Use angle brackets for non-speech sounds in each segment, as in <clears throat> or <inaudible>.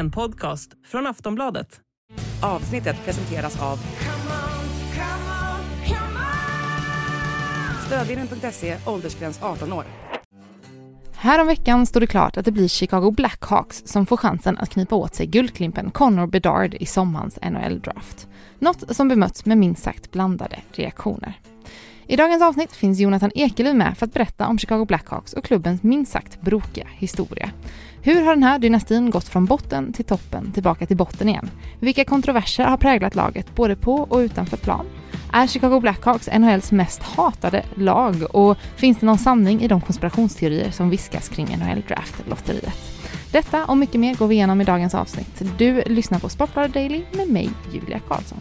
En podcast från Aftonbladet. Avsnittet presenteras av Stödvinnen.se, åldersgräns 18 år. Häromveckan stod det klart att det blir Chicago Blackhawks som får chansen att knipa åt sig guldklimpen Connor Bedard i sommarens NHL-draft. Något som bemötts med minst sagt blandade reaktioner. I dagens avsnitt finns Jonathan Ekelöv med för att berätta om Chicago Blackhawks och klubbens minst sagt brokiga historia. Hur har den här dynastin gått från botten till toppen tillbaka till botten igen? Vilka kontroverser har präglat laget både på och utanför plan? Är Chicago Blackhawks NHLs mest hatade lag och finns det någon sanning i de konspirationsteorier som viskas kring NHL Draft-lotteriet? Detta och mycket mer går vi igenom i dagens avsnitt. Du lyssnar på Sportbladet Daily med mig, Julia Karlsson.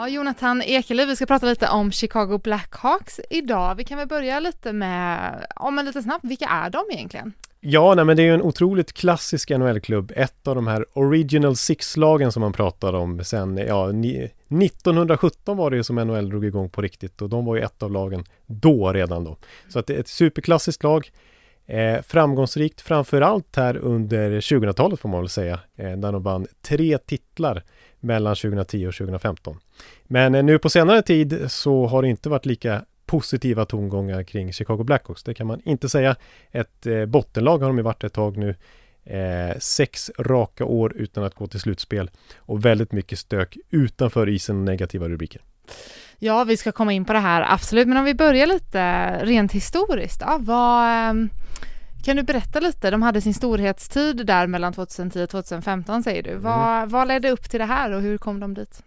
Ja, Jonathan Ekelöf, vi ska prata lite om Chicago Blackhawks idag. Vi kan väl börja lite med, om en lite snabbt, vilka är de egentligen? Ja, nej, men det är ju en otroligt klassisk NHL-klubb. Ett av de här Original Six-lagen som man pratar om sen, ja, 1917 var det ju som NHL drog igång på riktigt och de var ju ett av lagen då redan då. Så att det är ett superklassiskt lag. Eh, framgångsrikt framförallt här under 2000-talet får man väl säga, eh, där de vann tre titlar mellan 2010 och 2015. Men eh, nu på senare tid så har det inte varit lika positiva tongångar kring Chicago Blackhawks. Det kan man inte säga. Ett eh, bottenlag har de ju varit ett tag nu. Eh, sex raka år utan att gå till slutspel och väldigt mycket stök utanför isen och negativa rubriker. Ja, vi ska komma in på det här, absolut. Men om vi börjar lite rent historiskt. Ja, vad, ehm, kan du berätta lite? De hade sin storhetstid där mellan 2010 och 2015 säger du. Vad, mm. vad ledde upp till det här och hur kom de dit?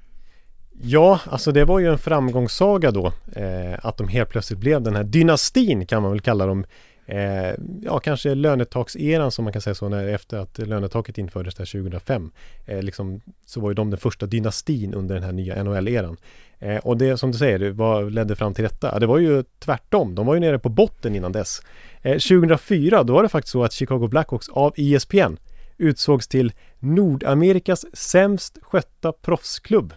Ja, alltså det var ju en framgångssaga då eh, att de helt plötsligt blev den här dynastin kan man väl kalla dem. Eh, ja, kanske lönetakseran som man kan säga så när efter att lönetaket infördes där 2005. Eh, liksom, så var ju de den första dynastin under den här nya NHL-eran. Eh, och det som du säger, vad ledde fram till detta? Det var ju tvärtom. De var ju nere på botten innan dess. Eh, 2004 då var det faktiskt så att Chicago Blackhawks av ESPN utsågs till Nordamerikas sämst skötta proffsklubb.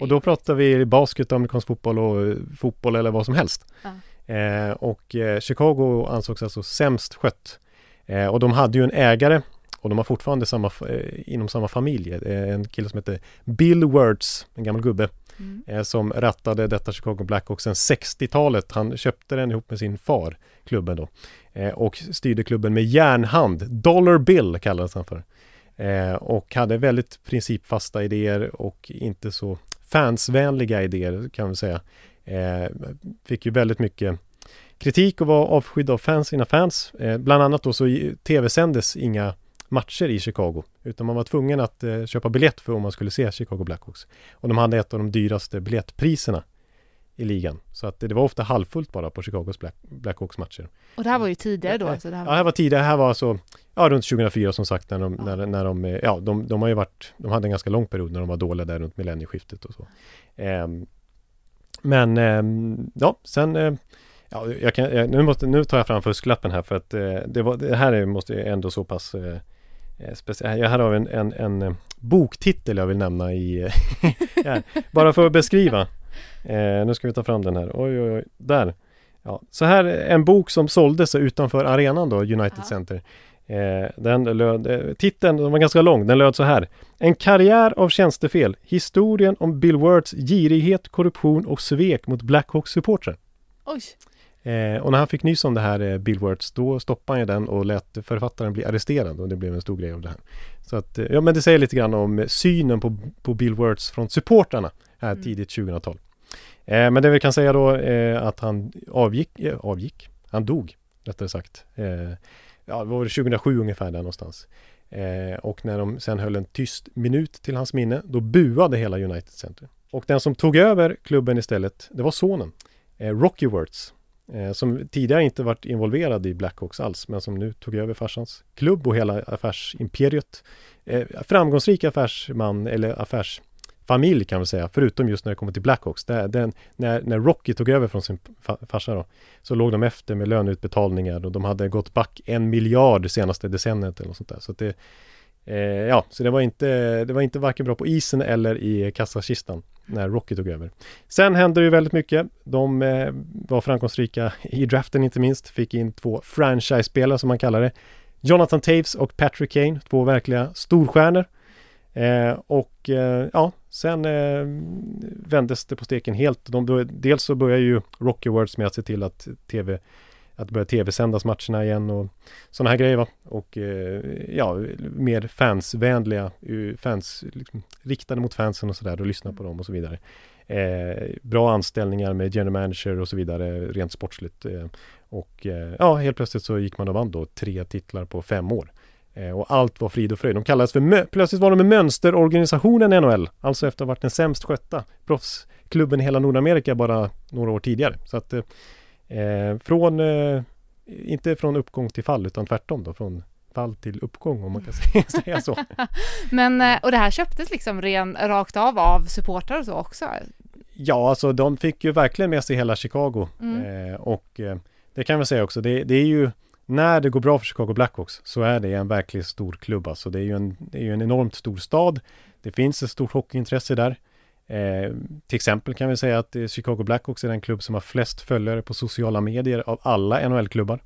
Och då pratar vi basket, amerikansk fotboll och eh, fotboll eller vad som helst. Ja. Eh, och eh, Chicago ansågs alltså sämst skött. Eh, och de hade ju en ägare och de har fortfarande samma, eh, inom samma familj. en kille som heter Bill Words, en gammal gubbe. Mm. Eh, som rattade detta Chicago Blackhawks sen 60-talet. Han köpte den ihop med sin far, klubben då. och styrde klubben med järnhand. Dollar Bill kallades han för. och hade väldigt principfasta idéer och inte så fansvänliga idéer kan vi säga. Eh, fick ju väldigt mycket kritik och var avskydd av fans, sina fans. Eh, bland annat då så tv-sändes inga matcher i Chicago, utan man var tvungen att eh, köpa biljett för om man skulle se Chicago Blackhawks. Och de hade ett av de dyraste biljettpriserna i ligan. Så att det, var ofta halvfullt bara på Chicagos Black, Blackhawks matcher. Och det här var ju tidigare då? Alltså det här var... Ja, det här var tidigare. Det här var alltså Ja, runt 2004 som sagt när de, ja. när, när de, ja, de, de har ju varit, de hade en ganska lång period när de var dåliga där runt millennieskiftet och så. Eh, men eh, ja, sen eh, Ja, jag kan, nu, måste, nu tar jag fram fusklappen här för att eh, det, var, det här är, måste ändå så pass eh, eh speciellt. Här har vi en, en, en, eh, boktitel jag vill nämna i <laughs> Bara för att beskriva. Eh, nu ska vi ta fram den här. Oj, oj, oj. Där. Ja, så här en bok som såldes utanför arenan då, United ja. Center. Eh, den löd, eh, titeln den var ganska lång, den löd så här. En karriär av tjänstefel. Historien om Bill Words girighet, korruption och svek mot Blackhawks supportrar. Oj! Eh, och när han fick nys om det här, eh, Bill Words, då stoppade han den och lät författaren bli arresterad och det blev en stor grej av det här. Så att, ja men det säger lite grann om synen på, på Bill Words från supportrarna här mm. tidigt 2000-tal. Eh, men det vi kan säga då är att han avgick, avgick, han dog rättare sagt eh, ja, det var 2007 ungefär där någonstans. Eh, och när de sen höll en tyst minut till hans minne, då buade hela United Center. Och den som tog över klubben istället, det var sonen, eh, Rocky Words, eh, som tidigare inte varit involverad i Blackhawks alls, men som nu tog över farsans klubb och hela affärsimperiet. Eh, framgångsrik affärsman eller affärs familj kan man säga, förutom just när det kommer till Blackhawks. Den, när, när Rocky tog över från sin farsa då, så låg de efter med löneutbetalningar och de hade gått back en miljard senaste decenniet eller något sånt där. Så det, eh, ja, så det var inte, det var inte varken bra på isen eller i kassakistan när Rocky tog över. Sen hände det ju väldigt mycket. De eh, var framgångsrika i draften inte minst, fick in två franchise-spelare som man kallar det. Jonathan Taves och Patrick Kane, två verkliga storstjärnor. Eh, och eh, ja, sen eh, vändes det på steken helt. De, dels så börjar ju Rocky Words med att se till att tv att börja tv-sändas matcherna igen och sådana här grejer va. Och eh, ja, mer fansvänliga, eh, fans, liksom, riktade mot fansen och sådär och lyssna på dem och så vidare. Eh, bra anställningar med general manager och så vidare rent sportsligt. Eh, och eh, ja, helt plötsligt så gick man och vann då tre titlar på fem år. Eh, och allt var frid och fröjd. De kallades för, plötsligt var de en mönsterorganisationen NHL. Alltså efter att ha varit den sämst skötta proffsklubben i hela Nordamerika bara några år tidigare. Så att eh, från, eh, inte från uppgång till fall utan tvärtom då, från fall till uppgång om man kan <laughs> säga så. Men, eh, och det här köptes liksom ren, rakt av av supportrar och så också? Ja, alltså de fick ju verkligen med sig hela Chicago mm. eh, och eh, det kan vi säga också, det, det, är ju när det går bra för Chicago Blackhawks så är det en verkligt stor klubb alltså. Det är ju en, det är ju en enormt stor stad. Det finns ett stort hockeyintresse där. Eh, till exempel kan vi säga att eh, Chicago Blackhawks är den klubb som har flest följare på sociala medier av alla NHL-klubbar.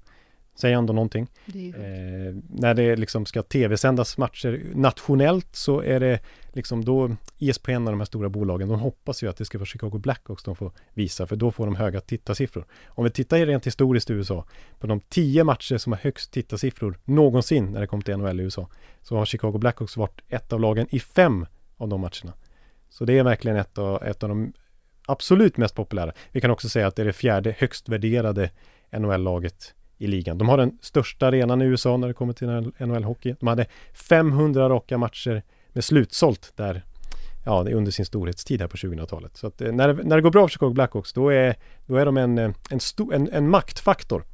Säger ändå någonting. Eh, när det liksom ska tv-sändas matcher nationellt så är det liksom då ESPN och de här stora bolagen, de hoppas ju att det ska vara Chicago Blackhawks de får visa, för då får de höga tittarsiffror. Om vi tittar rent historiskt i USA, på de tio matcher som har högst tittarsiffror någonsin när det kommer till NHL i USA, så har Chicago Blackhawks varit ett av lagen i fem av de matcherna. Så det är verkligen ett av, ett av de absolut mest populära. Vi kan också säga att det är det fjärde högst värderade NHL-laget i ligan. De har den största arenan i USA när det kommer till NHL-hockey. De hade 500 raka matcher med slutsålt där ja, under sin storhetstid här på 2000-talet. Så att eh, när, det, när det går bra för Chicago Blackhawks då är, då är de en, eh, en, sto, en, en maktfaktor.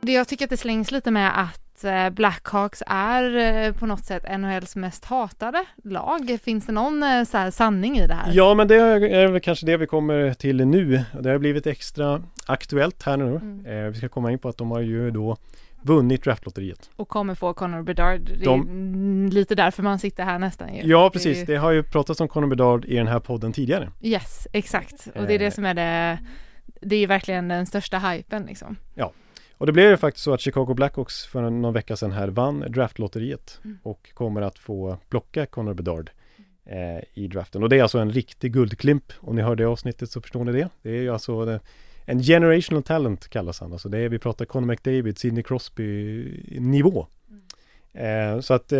Jag tycker att det slängs lite med att Eh, Blackhawks är eh, på något sätt NHLs mest hatade lag. Finns det någon eh, så sanning i det här? Ja, men det är väl kanske det vi kommer till nu. Det har blivit extra aktuellt här nu. Mm. Vi ska komma in på att de har ju då vunnit draftlotteriet. Och kommer få Connor Bedard. Det är de... lite därför man sitter här nästan ju. Ja, precis. Det, ju... det har ju pratats om Connor Bedard i den här podden tidigare. Yes, exakt. Och det är det som är det det är ju verkligen den största hypen liksom. Ja, och det blev ju faktiskt så att Chicago Blackhawks för någon vecka sedan här vann draftlotteriet mm. och kommer att få plocka Connor Bedard eh, i draften. Och det är alltså en riktig guldklimp. Om ni hörde avsnittet så förstår ni det. Det är ju alltså det, en generational talent kallas han. Alltså det är, vi pratar Connor McDavid, Sidney Crosby nivå. Eh, så att eh,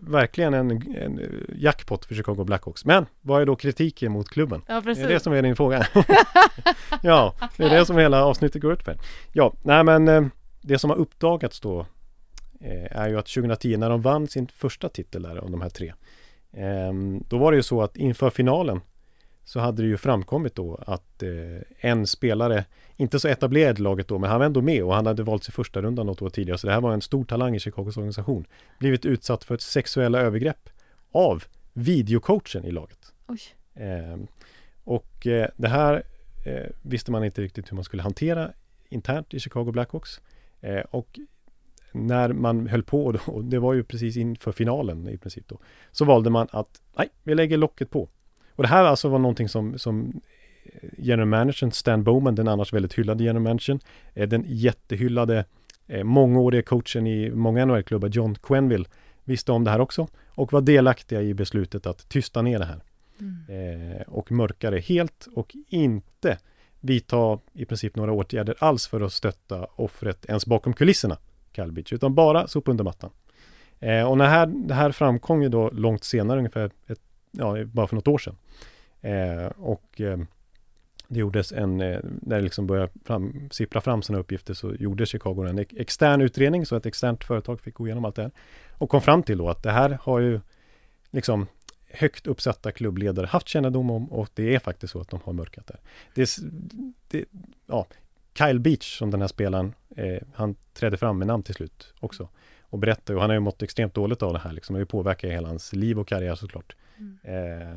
verkligen en, en, jackpot för Chicago Blackhawks. Men vad är då kritiken mot klubben? Ja, precis. Det är det som är din fråga. <laughs> ja, det är det som hela avsnittet går ut för. Ja, nej men eh, det som har uppdagats då eh, är ju att 2010 när de vann sin första titel där av de här tre. Ehm, då var det ju så att inför finalen så hade det ju framkommit då att eh, en spelare, inte så etablerad i laget då, men han var ändå med och han hade valts i första rundan något år tidigare, så det här var en stor talang i Chicagos organisation, blivit utsatt för ett sexuella övergrepp av videocoachen i laget. Eh, och eh, det här eh, visste man inte riktigt hur man skulle hantera internt i Chicago Blackhawks. Eh, och när man höll på, och det var ju precis inför finalen i princip då, så valde man att nej, vi lägger locket på. Och det här alltså var någonting som, som eh, general managern Stan Bowman, den annars väldigt hyllade general managern, eh, den jättehyllade eh, mångåriga coachen i många NHL-klubbar, John Quenville, visste om det här också och var delaktiga i beslutet att tysta ner det här. Mm. Eh, och mörka det helt och inte vidta i princip några åtgärder alls för att stötta offret ens bakom kulisserna, Kalbic, utan bara sopa under mattan. Eh, och när här, det här framkom ju då långt senare, ungefär ett ja, bara för något år sedan. Eh, och eh, det gjordes en, eh, när det liksom började fram, sippra fram sådana uppgifter så gjorde Chicago en extern utredning så ett externt företag fick gå igenom allt det här. Och kom fram till då att det här har ju liksom högt uppsatta klubbledare haft kännedom om och det är faktiskt så att de har mörkat det. det, det ja, Kyle Beach som den här spelaren, eh, han trädde fram med namn till slut också och berättade och han har ju mått extremt dåligt av det här liksom. Det har ju påverkat hela hans liv och karriär såklart. Mm. Eh,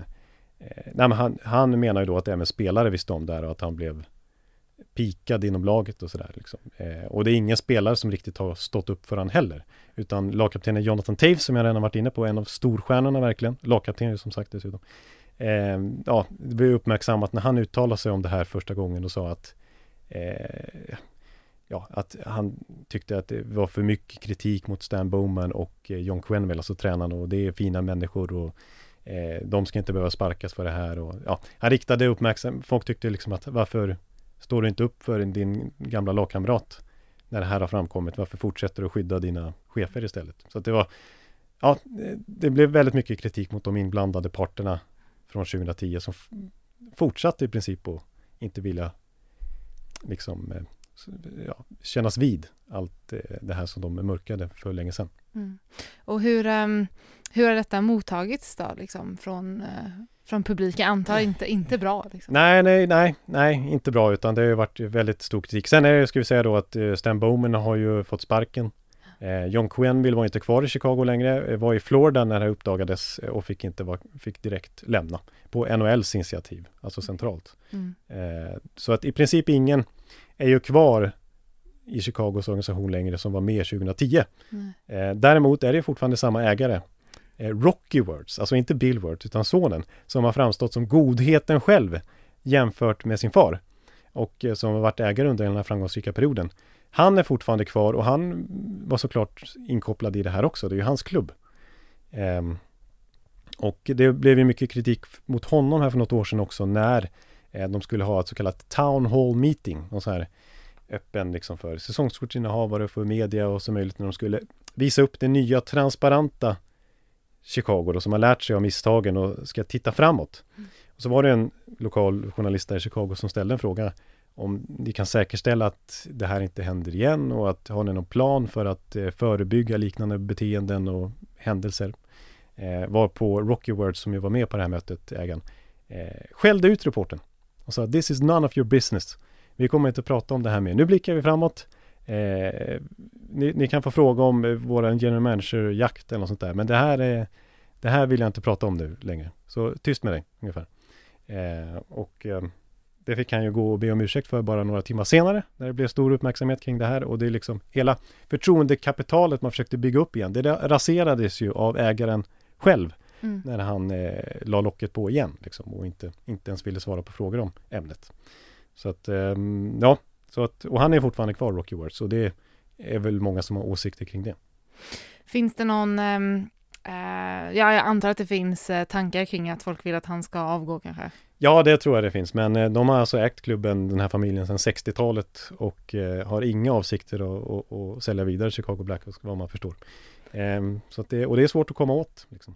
eh, nej, men han, han menar ju då att även spelare visste om det här och att han blev pikad inom laget och sådär. Liksom. Eh, och det är ingen spelare som riktigt har stått upp för han heller. Utan lagkaptenen Jonathan Taves som jag redan varit inne på, en av storstjärnorna verkligen. Lagkapten som sagt dessutom. Eh, ja, det blev uppmärksammat när han uttalade sig om det här första gången och sa att eh, ja, att han tyckte att det var för mycket kritik mot Stan Bowman och eh, John Quenneville, alltså tränaren och det är fina människor och eh, de ska inte behöva sparkas för det här och ja, han riktade uppmärksamhet, folk tyckte liksom att varför står du inte upp för din gamla lagkamrat när det här har framkommit, varför fortsätter du att skydda dina chefer istället? Så att det var, ja, det blev väldigt mycket kritik mot de inblandade parterna från 2010 som fortsatte i princip att inte vilja liksom eh, ja, kännas vid allt eh, det här som de mörkade för länge sedan. Mm. Och hur, um, hur har detta mottagits då, liksom, från, uh, från publiken? Antar inte, inte bra? Liksom. Nej, nej, nej, nej, inte bra, utan det har ju varit väldigt stor kritik. Sen är det, ska vi säga då, att uh, Stan Bowman har ju fått sparken. Uh, John Quenneville var inte kvar i Chicago längre, var i Florida när det uppdagades och fick inte var, fick direkt lämna på NHLs initiativ, alltså centralt. Mm. så att i princip ingen är ju kvar i Chicagos organisation längre som var med 2010. Mm. Eh, däremot är det fortfarande samma ägare. Eh, Rocky Words, alltså inte Bill Words utan sonen, som har framstått som godheten själv jämfört med sin far. Och eh, som har varit ägare under den här framgångsrika perioden. Han är fortfarande kvar och han var såklart inkopplad i det här också. Det är ju hans klubb. Ehm, och det blev ju mycket kritik mot honom här för något år sedan också när Eh, de skulle ha ett så kallat Town Hall Meeting, någon sån här öppen liksom för säsongskortsinnehavare, för media och så möjligt när de skulle visa upp det nya transparenta Chicago då, som har lärt sig av misstagen och ska titta framåt. Mm. Och så var det en lokal journalist där i Chicago som ställde en fråga om ni kan säkerställa att det här inte händer igen och att har ni någon plan för att eh, förebygga liknande beteenden och händelser. Eh, var på Rocky Words som ju var med på det här mötet, ägaren, eh, skällde ut reporten och sa This is none of your business. Vi kommer inte prata om det här mer. Nu blickar vi framåt. Eh, ni, ni, kan få fråga om eh, general manager-jakt eller något sånt där. Men det här, är, det här vill jag inte prata om nu längre. Så tyst med dig, ungefär. Eh, och eh, det fick han ju gå och be om ursäkt för bara några timmar senare. När det blev stor uppmärksamhet kring det här. Och det är liksom hela förtroendekapitalet man försökte bygga upp igen. Det raserades ju av ägaren själv mm. när han eh, la locket på igen liksom, och inte, inte ens ville svara på frågor om ämnet. Så att, eh, ja, så att, och han är fortfarande kvar, Rocky Words, och det är väl många som har åsikter kring det. Finns det någon, ehm, eh, ja, jag antar att det finns eh, tankar kring att folk vill att han ska avgå kanske? Ja, det tror jag det finns, men eh, de har alltså ägt klubben, den här familjen, sedan 60-talet och eh, har inga avsikter att, att, att sälja vidare Chicago Blackhawks, vad man förstår. Ehm, så det, och det är svårt att komma åt. Liksom.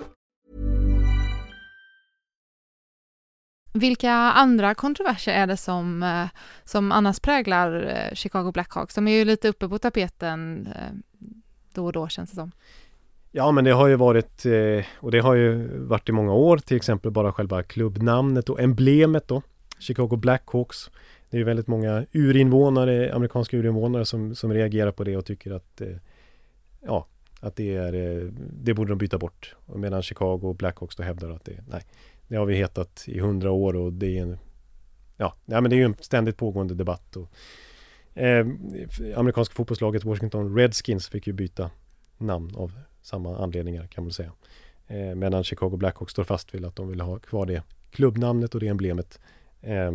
Vilka andra kontroverser är det som, eh, som annars präglar eh, Chicago Blackhawks? De är ju lite uppe på tapeten eh, då och då känns det som. Ja men det har ju varit och det har ju varit i många år till exempel bara själva klubbnamnet och emblemet då Chicago Blackhawks. Det är ju väldigt många urinvånare, amerikanska urinvånare som, som reagerar på det och tycker att ja, att det är det borde de byta bort. Medan Chicago Blackhawks då hävdar att det nej, det har vi hetat i hundra år och det är en Ja, nej, men det är ju en ständigt pågående debatt och eh, Amerikanska fotbollslaget Washington Redskins fick ju byta namn av samma anledningar kan man säga. Eh, medan Chicago Blackhawks står fast vid att de vill ha kvar det klubbnamnet och det emblemet. Eh,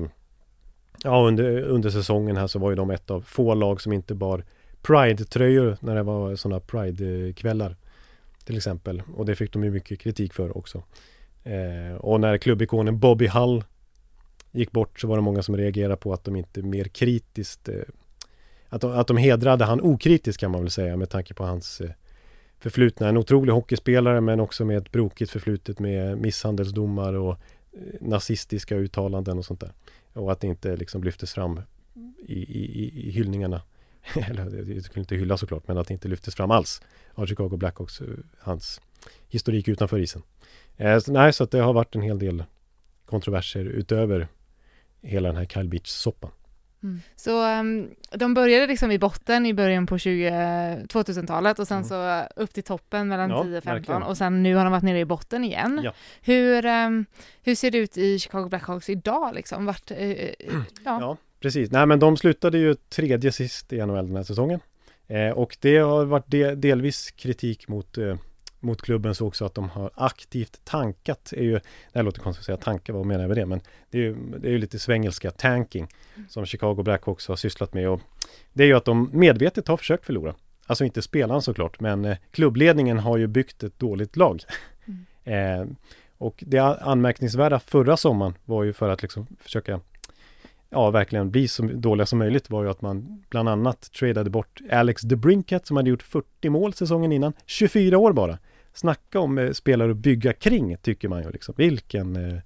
ja, under, under säsongen här så var ju de ett av få lag som inte bar Pride-tröjor när det var sådana Pride-kvällar. Till exempel. Och det fick de ju mycket kritik för också. Eh, och när klubbikonen Bobby Hull gick bort så var det många som reagerade på att de inte mer kritiskt eh, att, de, att de hedrade han okritiskt kan man väl säga med tanke på hans eh, förflutna. En otrolig hockeyspelare men också med ett brokigt förflutet med misshandelsdomar och eh, nazistiska uttalanden och sånt där. Och att det inte liksom lyftes fram i, i, i hyllningarna. <laughs> Eller det skulle inte hylla såklart, men att det inte lyftes fram alls av Chicago Blackhawks, eh, hans historik utanför isen. Eh, så, nej, så det har varit en hel del kontroverser utöver hela den här Kyle Beach-soppan. Mm. Så um, de började liksom i botten i början på 2000-talet och sen mm. så upp till toppen mellan ja, 10 och 15 och sen nu har de varit nere i botten igen. Ja. Hur, um, hur ser det ut i Chicago Blackhawks idag liksom? Vart, uh, <clears throat> ja. ja. precis. Nej men de slutade ju tredje sist i NHL den här säsongen. Eh, och det har varit de, delvis kritik mot eh, mot klubben så också att de har aktivt tankat, är ju, det här låter konstigt att säga tanka, vad menar jag med det? Men det är ju, det är ju lite svengelska, tanking, som Chicago Blackhawks har sysslat med och det är ju att de medvetet har försökt förlora. Alltså inte spelaren såklart, men eh, klubbledningen har ju byggt ett dåligt lag. Mm. <laughs> eh, och det anmärkningsvärda förra sommaren var ju för att liksom försöka ja, verkligen bli så dåliga som möjligt var ju att man bland annat tradade bort Alex DeBrinket som hade gjort 40 mål säsongen innan, 24 år bara. Snacka om eh, spelare att bygga kring, tycker man ju liksom. Vilken, eh,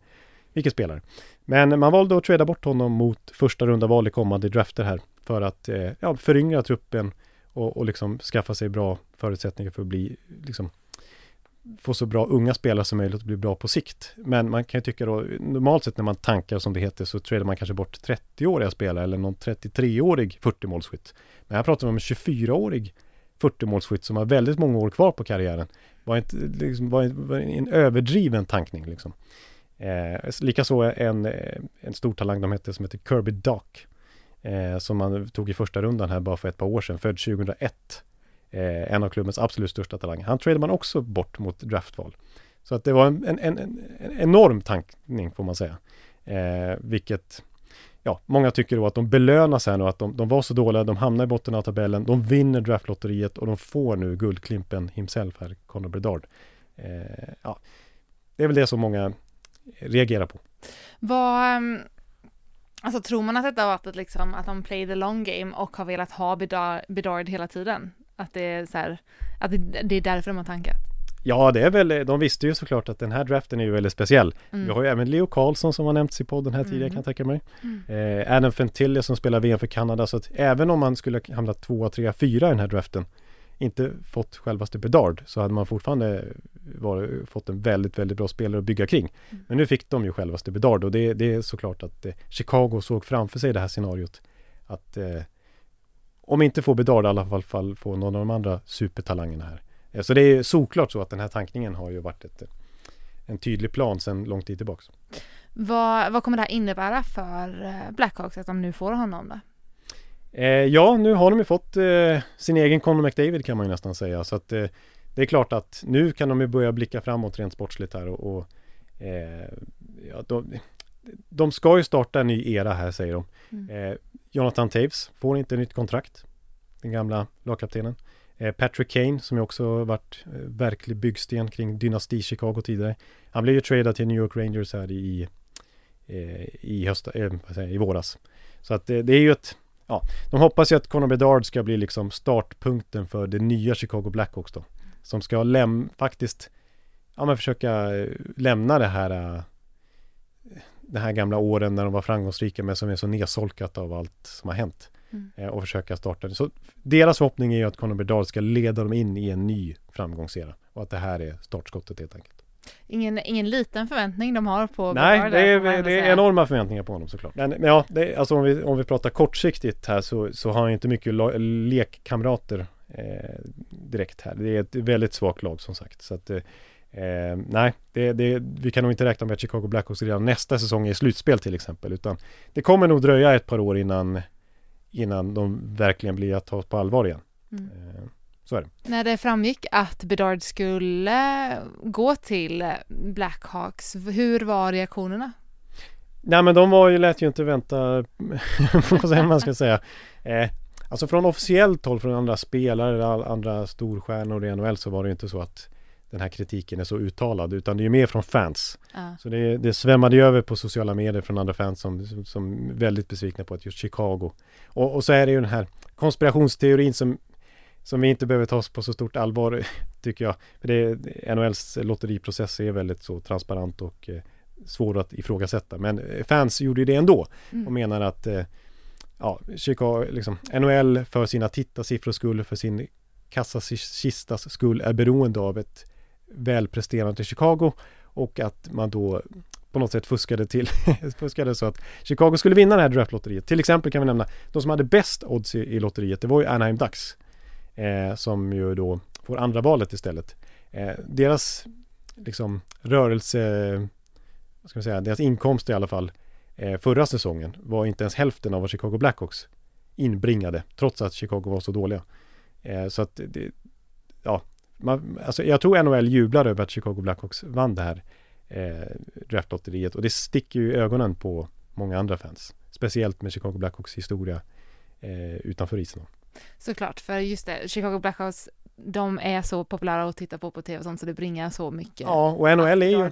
vilken spelare. Men man valde att trada bort honom mot första runda val i kommande drafter här för att eh, ja, föryngra truppen och, och liksom skaffa sig bra förutsättningar för att bli liksom få så bra unga spelare som möjligt och bli bra på sikt. Men man kan ju tycka då, normalt sett när man tankar som det heter så tradar man kanske bort 30-åriga spelare eller någon 33-årig 40-målsskytt. Men här pratar vi om en 24-årig 40-målsskytt som har väldigt många år kvar på karriären. Var, inte, liksom, var, var en överdriven tankning liksom. Eh, Likaså en, eh, en stor talang de hette som heter Kirby Dock. Eh, som man tog i första rundan här bara för ett par år sedan, född 2001. Eh, en av klubbens absolut största talanger. Han tradade man också bort mot draftval. Så att det var en, en, en, en enorm tankning får man säga. Eh, vilket ja, många tycker då att de belönas här nu, att de, de var så dåliga, de hamnar i botten av tabellen, de vinner draftlotteriet och de får nu guldklimpen himself här, Conor Bedard. Eh, ja, det är väl det som många reagerar på. Vad, ehm, alltså tror man att detta har varit liksom, att de play the long game och har velat ha Bedard, Bedard hela tiden? Att det är så här, att det, det är därför de har tankat? Ja, det är väl, de visste ju såklart att den här draften är ju väldigt speciell. Mm. Vi har ju även Leo Karlsson som har nämnts i podden här tidigare mm. kan jag tänka mig. Mm. Eh, Adam Fentille som spelar VM för Kanada, så att även om man skulle hamna tvåa, trea, fyra i den här draften, inte fått självaste Bedard, så hade man fortfarande var, fått en väldigt, väldigt bra spelare att bygga kring. Mm. Men nu fick de ju självaste Bedard och det, det är såklart att eh, Chicago såg framför sig det här scenariot. Att eh, om inte få Bedard i alla fall få någon av de andra supertalangerna här. Eh, så det är såklart så att den här tankningen har ju varit ett, en tydlig plan sedan lång tid tillbaks. Vad, vad kommer det här innebära för eh, Blackhawks att de nu får honom då? Eh, ja, nu har de ju fått eh, sin egen Conor McDavid kan man ju nästan säga. Så att eh, det är klart att nu kan de ju börja blicka framåt rent sportsligt här och, och eh, ja, de, de, ska ju starta en ny era här säger de. Mm. Jonathan Taves får inte nytt kontrakt. Den gamla lagkaptenen. Eh, Patrick Kane som ju också varit eh, verklig byggsten kring dynasti Chicago tidigare. Han blev ju tradad till New York Rangers här i, i, eh, höst, i våras. Så att det, det, är ju ett, ja, de hoppas ju att Conor Bedard ska bli liksom startpunkten för det nya Chicago Blackhawks då. Som ska läm faktiskt, ja men försöka lämna det här de här gamla åren när de var framgångsrika men som är så nedsolkat av allt som har hänt. Mm. Eh, och försöka starta det. Så deras förhoppning är ju att Conor Bedard ska leda dem in i en ny framgångsera och att det här är startskottet helt enkelt. Ingen, ingen liten förväntning de har på Nej, Bedard, det är, det är enorma förväntningar på honom såklart. Men, men ja, det, alltså om vi, om vi pratar kortsiktigt här så, så har han inte mycket lekkamrater eh, direkt här. Det är ett väldigt svagt lag som sagt. Så att, eh, Eh, nej, det, det, vi kan nog inte räkna med att Chicago Blackhawks redan nästa säsong är slutspel till exempel. Utan det kommer nog dröja ett par år innan, innan de verkligen blir att tas på allvar igen. Mm. Eh, så är det. När det framgick att Bedard skulle gå till Blackhawks, hur var reaktionerna? Nej men de var ju, lät ju inte vänta <laughs> sig man ska säga. Eh, alltså från officiellt håll från andra spelare, andra storstjärnor i NHL så var det ju inte så att den här kritiken är så uttalad utan det är mer från fans. Ja. Så det, det svämmade över på sociala medier från andra fans som, som, väldigt besvikna på att just Chicago. Och, och, så är det ju den här konspirationsteorin som, som vi inte behöver ta på så stort allvar <laughs> tycker jag. För det, NHLs lotteriprocess är väldigt så transparent och eh, svår att ifrågasätta. Men eh, fans gjorde ju det ändå Mm. och menar att eh, ja, Chicago, liksom, NHL för sina tittarsiffrors skull, för sin kassakistas skull är beroende av ett välpresterande Chicago och att man då på något sätt fuskade till, <laughs> fuskade så att Chicago skulle vinna det här draftlotteriet. Till exempel kan vi nämna, de som hade bäst odds i, i lotteriet, det var ju Anaheim Ducks. Eh, som ju då får andra valet istället. Eh, deras liksom rörelse, vad ska man säga, deras inkomst i alla fall eh, förra säsongen var inte ens hälften av vad Chicago Blackhawks inbringade, trots att Chicago var så dåliga. Eh, så att det, ja, man, alltså jag tror NHL jublar över att Chicago Blackhawks vann det här eh, draftlotteriet och det sticker ju i ögonen på många andra fans. Speciellt med Chicago Blackhawks historia eh, utanför isen. Såklart, för just det, Chicago Blackhawks, de är så populära att titta på på tv och sånt så det bringar så mycket. Ja, och NHL är ju,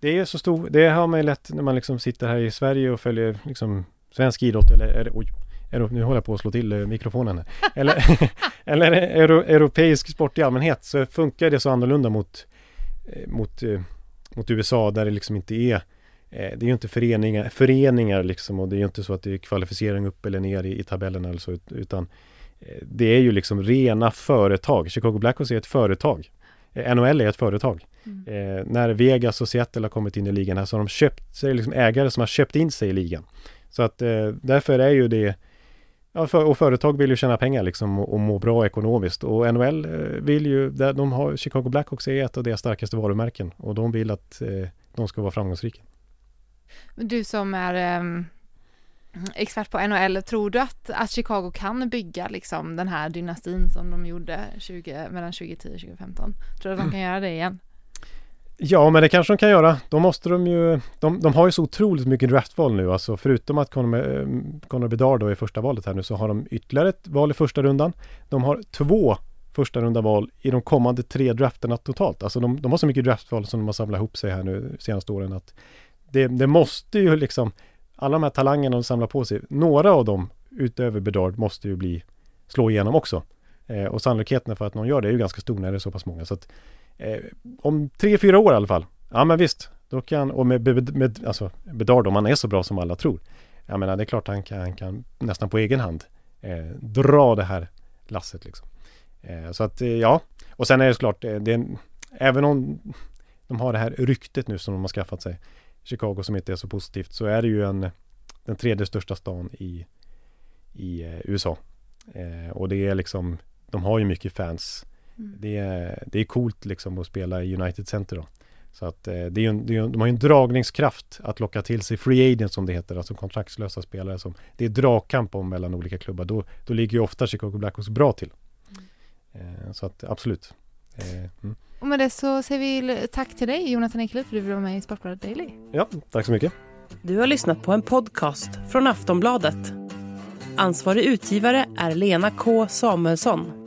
det är så stor, det har man ju lätt när man liksom sitter här i Sverige och följer liksom svensk idrott eller, eller oj, nu håller jag på att slå till eh, mikrofonen här. Eller, <laughs> eller euro, europeisk sport i allmänhet så funkar det så annorlunda mot, eh, mot, eh, mot USA där det liksom inte är det är ju inte föreningar, föreningar liksom och det är ju inte så att det är kvalificering upp eller ner i, i tabellen eller så ut- utan det är ju liksom rena företag. Chicago Blackhawks är ett företag. NHL är ett företag. Eh, när Vegas och Seattle har kommit in i ligan här så har de köpt, så är det liksom ägare som har köpt in sig i ligan. Så att eh, därför är ju det Ja, för, och företag vill ju tjäna pengar liksom och, och må bra ekonomiskt och NHL eh, vill ju, de har, Chicago Blackhawks är ett av deras starkaste varumärken och de vill att eh, de ska vara framgångsrika. Du som är eh, expert på NHL, tror du att, att Chicago kan bygga liksom den här dynastin som de gjorde 20, mellan 2010 och 2015? Tror du att de kan göra det igen? Ja, men det kanske de kan göra. Då måste de ju, de, de har ju så otroligt mycket draftval nu, alltså förutom att Conor, eh, Conor Bedard då är första valet här nu så har de ytterligare ett val i första rundan. De har två första runda val i de kommande tre drafterna totalt. Alltså de, de har så mycket draftval som de har samlat ihop sig här nu senaste åren att det, det måste ju liksom, alla de här talangerna de samlar på sig, några av dem utöver Bedard måste ju bli, slå igenom också. Eh, och sannolikheten för att någon gör det är ju ganska stor när det är så pass många. Så att, eh, om tre, fyra år i alla fall, ja men visst, då kan, och med, med, med alltså Bedard om han är så bra som alla tror, jag menar det är klart han kan, han kan nästan på egen hand eh, dra det här lasset liksom. Eh, så att eh, ja, och sen är det såklart, eh, det är även om de har det här ryktet nu som de har skaffat sig, Chicago som inte är så positivt, så är det ju en, den tredje största stan i, i eh, USA. Eh, och det är liksom, de har ju mycket fans. Det, är, det är coolt liksom att spela i United Center då. Så att eh, det är en, det är ju, de har ju en dragningskraft att locka till sig free agents som det heter, alltså kontraktslösa spelare som det är dragkamp om mellan olika klubbar. Då, då ligger ju ofta Chicago Blackhawks bra till. Eh, så att absolut. Eh, mm. Och med det så säger vi tack till dig Jonathan Ekelöf för att du vara med i Sportbladet Daily. Ja, tack så mycket. Du har lyssnat på en podcast från Aftonbladet. Ansvarig utgivare är Lena K Samuelsson.